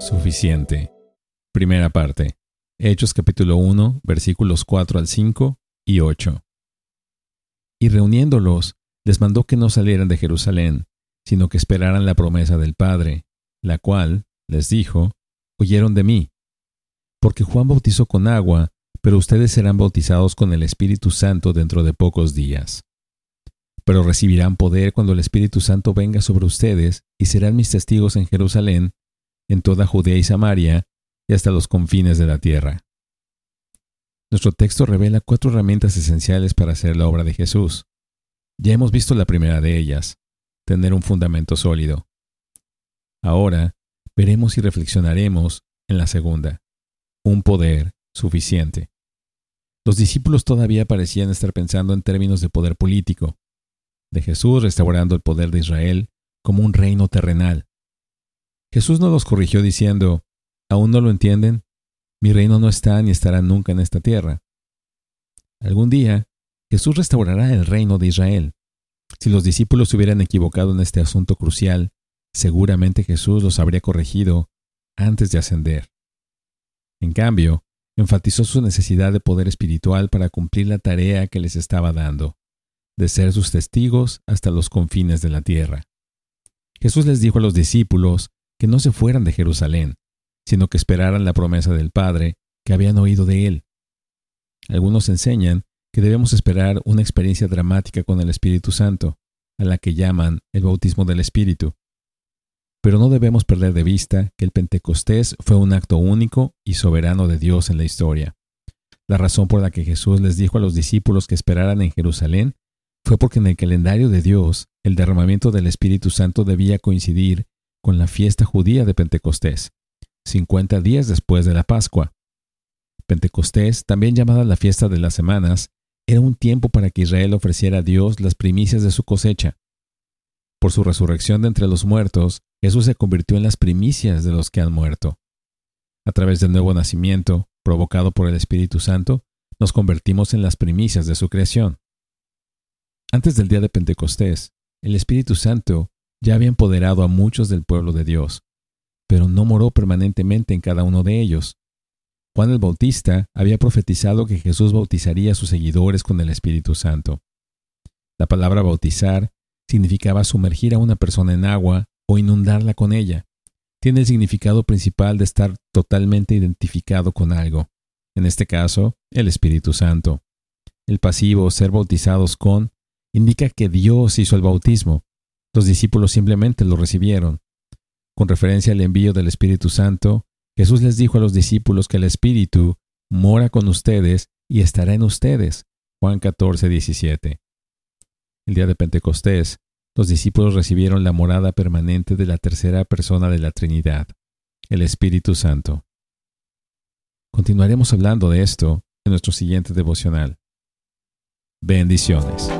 suficiente. Primera parte. Hechos capítulo 1, versículos 4 al 5 y 8. Y reuniéndolos, les mandó que no salieran de Jerusalén, sino que esperaran la promesa del Padre, la cual, les dijo, oyeron de mí. Porque Juan bautizó con agua, pero ustedes serán bautizados con el Espíritu Santo dentro de pocos días. Pero recibirán poder cuando el Espíritu Santo venga sobre ustedes y serán mis testigos en Jerusalén, en toda Judea y Samaria, y hasta los confines de la tierra. Nuestro texto revela cuatro herramientas esenciales para hacer la obra de Jesús. Ya hemos visto la primera de ellas, tener un fundamento sólido. Ahora veremos y reflexionaremos en la segunda, un poder suficiente. Los discípulos todavía parecían estar pensando en términos de poder político, de Jesús restaurando el poder de Israel como un reino terrenal. Jesús no los corrigió diciendo, ¿aún no lo entienden? Mi reino no está ni estará nunca en esta tierra. Algún día, Jesús restaurará el reino de Israel. Si los discípulos se hubieran equivocado en este asunto crucial, seguramente Jesús los habría corregido antes de ascender. En cambio, enfatizó su necesidad de poder espiritual para cumplir la tarea que les estaba dando, de ser sus testigos hasta los confines de la tierra. Jesús les dijo a los discípulos que no se fueran de Jerusalén, sino que esperaran la promesa del Padre que habían oído de Él. Algunos enseñan que debemos esperar una experiencia dramática con el Espíritu Santo, a la que llaman el bautismo del Espíritu. Pero no debemos perder de vista que el Pentecostés fue un acto único y soberano de Dios en la historia. La razón por la que Jesús les dijo a los discípulos que esperaran en Jerusalén fue porque en el calendario de Dios el derramamiento del Espíritu Santo debía coincidir con la fiesta judía de Pentecostés, 50 días después de la Pascua. Pentecostés, también llamada la fiesta de las semanas, era un tiempo para que Israel ofreciera a Dios las primicias de su cosecha. Por su resurrección de entre los muertos, Jesús se convirtió en las primicias de los que han muerto. A través del nuevo nacimiento, provocado por el Espíritu Santo, nos convertimos en las primicias de su creación. Antes del día de Pentecostés, el Espíritu Santo ya había empoderado a muchos del pueblo de Dios, pero no moró permanentemente en cada uno de ellos. Juan el Bautista había profetizado que Jesús bautizaría a sus seguidores con el Espíritu Santo. La palabra bautizar significaba sumergir a una persona en agua o inundarla con ella. Tiene el significado principal de estar totalmente identificado con algo, en este caso, el Espíritu Santo. El pasivo ser bautizados con indica que Dios hizo el bautismo. Los discípulos simplemente lo recibieron. Con referencia al envío del Espíritu Santo, Jesús les dijo a los discípulos que el Espíritu mora con ustedes y estará en ustedes. Juan 14, 17. El día de Pentecostés, los discípulos recibieron la morada permanente de la tercera persona de la Trinidad, el Espíritu Santo. Continuaremos hablando de esto en nuestro siguiente devocional. Bendiciones.